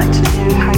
like to do.